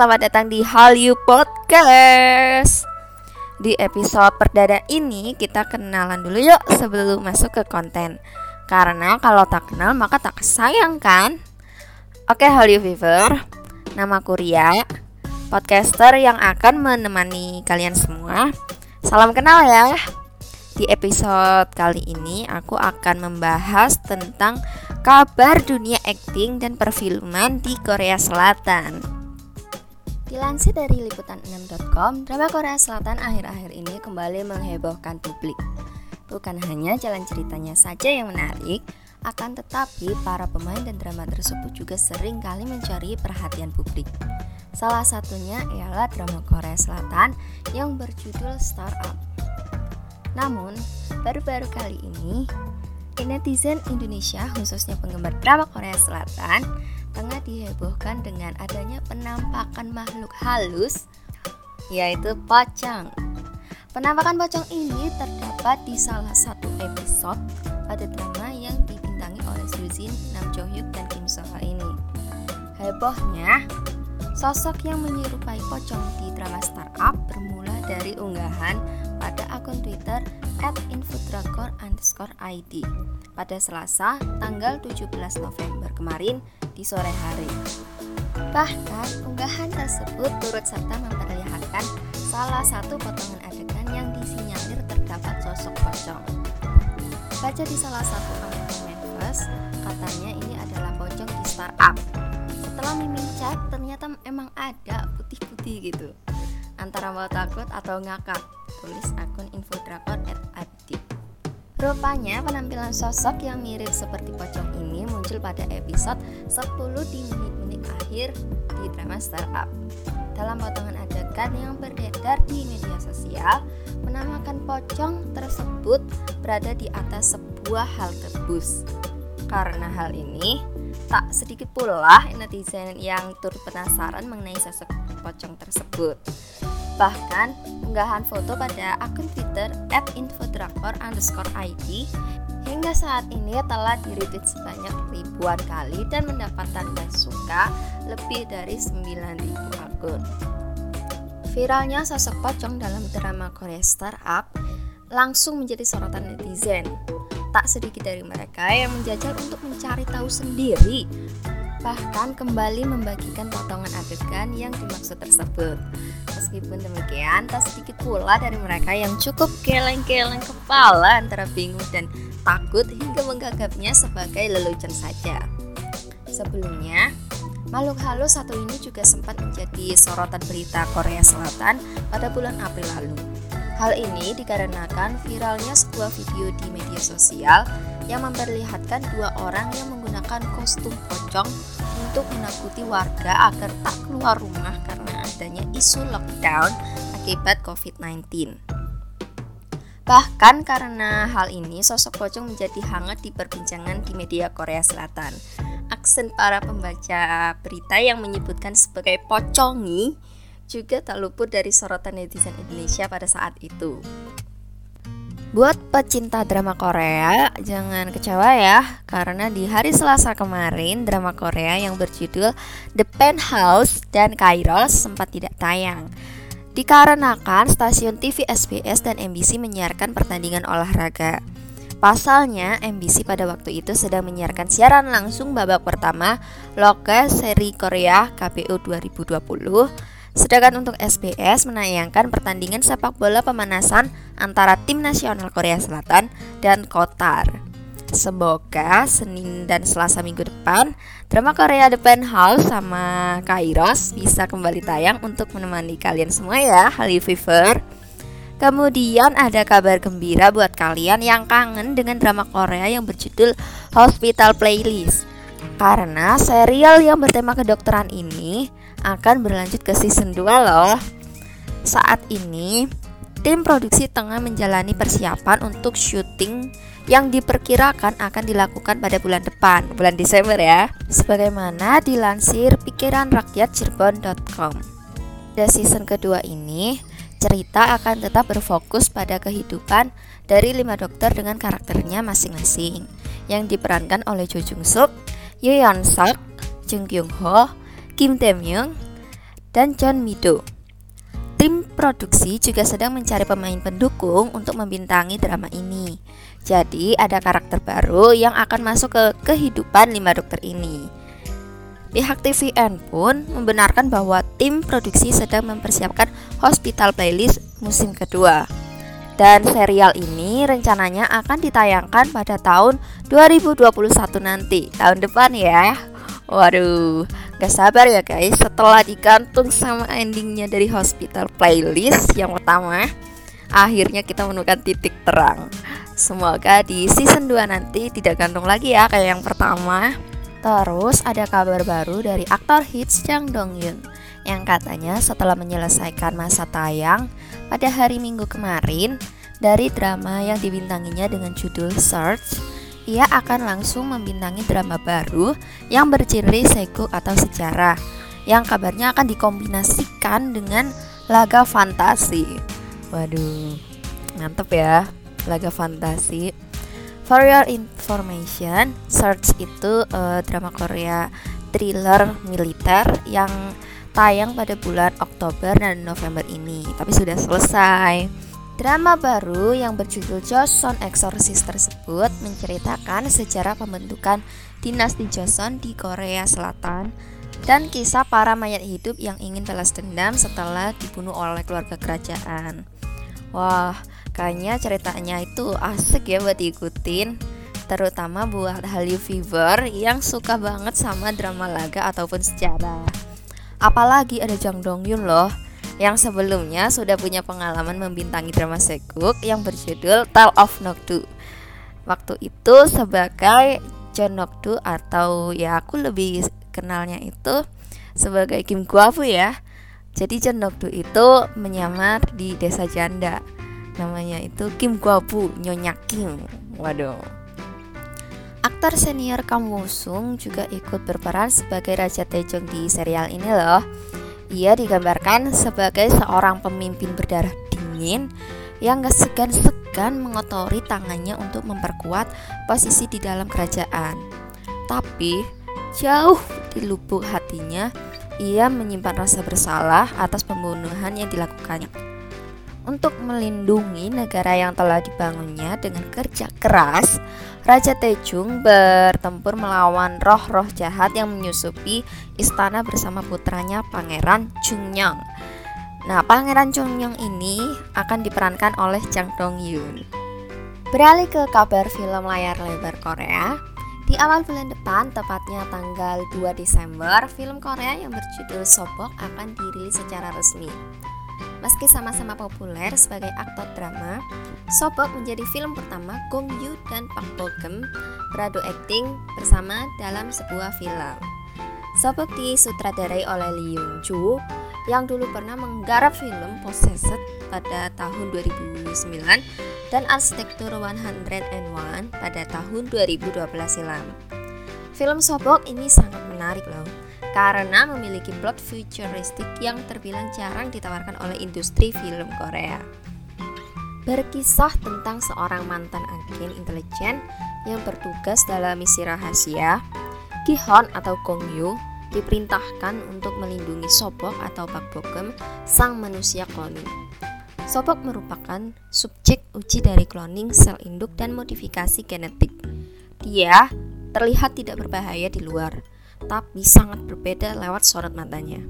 Selamat datang di Hallyu Podcast. Di episode perdana ini kita kenalan dulu yuk sebelum masuk ke konten Karena kalau tak kenal maka tak sayang kan Oke Hallyu Fever, namaku Ria Podcaster yang akan menemani kalian semua Salam kenal ya di episode kali ini aku akan membahas tentang kabar dunia akting dan perfilman di Korea Selatan. Dilansir dari liputan6.com, drama Korea Selatan akhir-akhir ini kembali menghebohkan publik. Bukan hanya jalan ceritanya saja yang menarik, akan tetapi para pemain dan drama tersebut juga sering kali mencari perhatian publik. Salah satunya ialah drama Korea Selatan yang berjudul Startup. Namun, baru-baru kali ini, netizen Indonesia khususnya penggemar drama Korea Selatan tengah dihebohkan dengan adanya penampakan makhluk halus yaitu pocong. Penampakan pocong ini terdapat di salah satu episode pada drama yang dibintangi oleh Sujin, Nam Jo Hyuk, dan Kim So Ho ini. Hebohnya, sosok yang menyerupai pocong di drama Startup bermula dari unggahan pada akun Twitter @infodrakor_id pada Selasa tanggal 17 November kemarin di sore hari. Bahkan unggahan tersebut turut serta memperlihatkan salah satu potongan yang disinyalir terdapat sosok pocong. Baca di salah satu akun Medsos, katanya ini adalah pocong di startup. Setelah mimin cek, ternyata emang ada putih-putih gitu antara mau takut atau ngakak tulis akun infodrakor@adit Rupanya penampilan sosok yang mirip seperti pocong ini muncul pada episode 10 di menit-menit akhir di drama Startup. Dalam potongan adegan yang beredar di media sosial, menamakan pocong tersebut berada di atas sebuah halte bus. Karena hal ini, tak sedikit pula netizen yang turut penasaran mengenai sosok pocong tersebut. Bahkan, unggahan foto pada akun Twitter @infodrakor_id hingga saat ini telah di-retweet sebanyak ribuan kali dan mendapat tanda suka lebih dari 9.000 akun. Viralnya sosok pocong dalam drama Korea Startup langsung menjadi sorotan netizen. Tak sedikit dari mereka yang menjajal untuk mencari tahu sendiri bahkan kembali membagikan potongan adegan yang dimaksud tersebut. Meskipun demikian, tak sedikit pula dari mereka yang cukup keleng-keleng kepala antara bingung dan takut hingga menganggapnya sebagai lelucon saja. Sebelumnya, makhluk halus satu ini juga sempat menjadi sorotan berita Korea Selatan pada bulan April lalu. Hal ini dikarenakan viralnya sebuah video di media sosial yang memperlihatkan dua orang yang menggunakan kostum pocong untuk menakuti warga agar tak keluar rumah karena adanya isu lockdown akibat COVID-19. Bahkan karena hal ini, sosok pocong menjadi hangat di perbincangan di media Korea Selatan. Aksen para pembaca berita yang menyebutkan sebagai pocongi juga tak luput dari sorotan netizen Indonesia pada saat itu. Buat pecinta drama Korea, jangan kecewa ya, karena di hari Selasa kemarin drama Korea yang berjudul The Penthouse dan Kairos sempat tidak tayang. Dikarenakan stasiun TV SBS dan MBC menyiarkan pertandingan olahraga. Pasalnya, MBC pada waktu itu sedang menyiarkan siaran langsung babak pertama Loka Seri Korea KPO 2020 Sedangkan untuk SBS menayangkan pertandingan sepak bola pemanasan antara tim nasional Korea Selatan dan Qatar. Semoga Senin dan Selasa minggu depan drama Korea The Penthouse sama Kairos bisa kembali tayang untuk menemani kalian semua ya, Hallyu Fever. Kemudian ada kabar gembira buat kalian yang kangen dengan drama Korea yang berjudul Hospital Playlist. Karena serial yang bertema kedokteran ini akan berlanjut ke season 2 loh. Saat ini tim produksi tengah menjalani persiapan untuk syuting yang diperkirakan akan dilakukan pada bulan depan, bulan Desember ya. Sebagaimana dilansir pikiran rakyat Cirebon.com. Pada season kedua ini, cerita akan tetap berfokus pada kehidupan dari lima dokter dengan karakternya masing-masing yang diperankan oleh Jo Jung Suk, Yoo Yeon Sak, Jung Kyung Ho, Kim Tae Myung, dan John Mido. Tim produksi juga sedang mencari pemain pendukung untuk membintangi drama ini. Jadi ada karakter baru yang akan masuk ke kehidupan lima dokter ini. Pihak TVN pun membenarkan bahwa tim produksi sedang mempersiapkan Hospital Playlist musim kedua. Dan serial ini rencananya akan ditayangkan pada tahun 2021 nanti, tahun depan ya. Waduh, Gak sabar ya guys setelah digantung sama endingnya dari hospital playlist yang pertama Akhirnya kita menemukan titik terang Semoga di season 2 nanti tidak gantung lagi ya kayak yang pertama Terus ada kabar baru dari aktor hits Jang Dong Yun Yang katanya setelah menyelesaikan masa tayang pada hari minggu kemarin Dari drama yang dibintanginya dengan judul Search ia akan langsung membintangi drama baru yang bergenre seko atau sejarah yang kabarnya akan dikombinasikan dengan laga fantasi. Waduh, mantep ya, laga fantasi. For your information, Search itu uh, drama Korea thriller militer yang tayang pada bulan Oktober dan November ini, tapi sudah selesai. Drama baru yang berjudul Joseon Exorcist tersebut menceritakan sejarah pembentukan dinasti Joseon di Korea Selatan dan kisah para mayat hidup yang ingin balas dendam setelah dibunuh oleh keluarga kerajaan. Wah, kayaknya ceritanya itu asik ya buat diikutin terutama buat Hallyu Fever yang suka banget sama drama laga ataupun sejarah. Apalagi ada Jang Dong Yun loh yang sebelumnya sudah punya pengalaman membintangi drama Seguk yang berjudul Tale of Nokdu. Waktu itu sebagai John Nokdu atau ya aku lebih kenalnya itu sebagai Kim Guafu ya. Jadi John Nokdu itu menyamar di desa janda. Namanya itu Kim Guafu, Nyonya Kim. Waduh. Aktor senior Kam Woo Sung juga ikut berperan sebagai Raja Taejong di serial ini loh. Ia digambarkan sebagai seorang pemimpin berdarah dingin yang gak segan-segan mengotori tangannya untuk memperkuat posisi di dalam kerajaan. Tapi, jauh di lubuk hatinya, ia menyimpan rasa bersalah atas pembunuhan yang dilakukannya. Untuk melindungi negara yang telah dibangunnya dengan kerja keras, Raja Tejung bertempur melawan roh-roh jahat yang menyusupi istana bersama putranya Pangeran Chungyang. Nah, Pangeran Chungyang ini akan diperankan oleh Jang Dong Yun. Beralih ke kabar film layar lebar Korea, di awal bulan depan, tepatnya tanggal 2 Desember, film Korea yang berjudul Sobok akan dirilis secara resmi. Meski sama-sama populer sebagai aktor drama, Sobok menjadi film pertama Gong Yoo dan Park Bo Gum beradu akting bersama dalam sebuah film. Sobok disutradarai oleh Lee Young Joo yang dulu pernah menggarap film Possessed pada tahun 2009 dan Arsitektur 101 pada tahun 2012 silam. Film Sobok ini sangat menarik loh karena memiliki plot futuristik yang terbilang jarang ditawarkan oleh industri film Korea. Berkisah tentang seorang mantan agen intelijen yang bertugas dalam misi rahasia, Kihon atau Gong Yu diperintahkan untuk melindungi Sobok atau Pak Bogem, sang manusia cloning. Sobok merupakan subjek uji dari cloning sel induk dan modifikasi genetik. Dia terlihat tidak berbahaya di luar, tapi sangat berbeda lewat sorot matanya.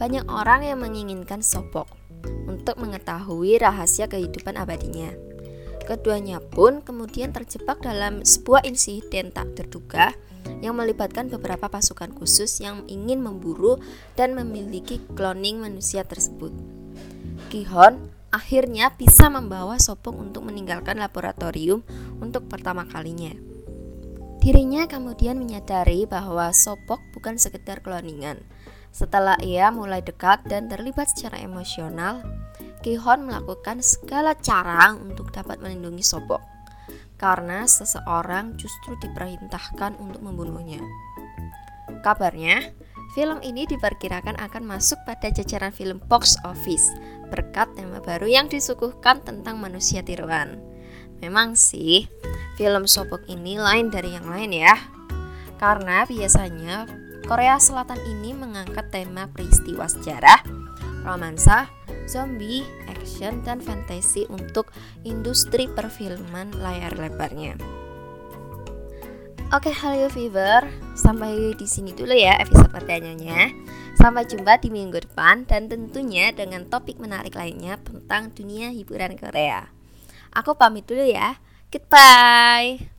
Banyak orang yang menginginkan Sobok untuk mengetahui rahasia kehidupan abadinya. Keduanya pun kemudian terjebak dalam sebuah insiden tak terduga yang melibatkan beberapa pasukan khusus yang ingin memburu dan memiliki cloning manusia tersebut. Kihon akhirnya bisa membawa Sopok untuk meninggalkan laboratorium untuk pertama kalinya. Dirinya kemudian menyadari bahwa Sopok bukan sekedar kloningan. Setelah ia mulai dekat dan terlibat secara emosional, Ki-hon melakukan segala cara untuk dapat melindungi Sobok karena seseorang justru diperintahkan untuk membunuhnya. Kabarnya, film ini diperkirakan akan masuk pada jajaran film box office berkat tema baru yang disuguhkan tentang manusia tiruan. Memang sih, film Sobok ini lain dari yang lain ya. Karena biasanya Korea Selatan ini mengangkat tema peristiwa sejarah, romansa, zombie, action, dan fantasi untuk industri perfilman layar lebarnya. Oke, Hallyu Fever, sampai di sini dulu ya episode pertanyaannya. Sampai jumpa di minggu depan dan tentunya dengan topik menarik lainnya tentang dunia hiburan Korea. Aku pamit dulu ya. Goodbye.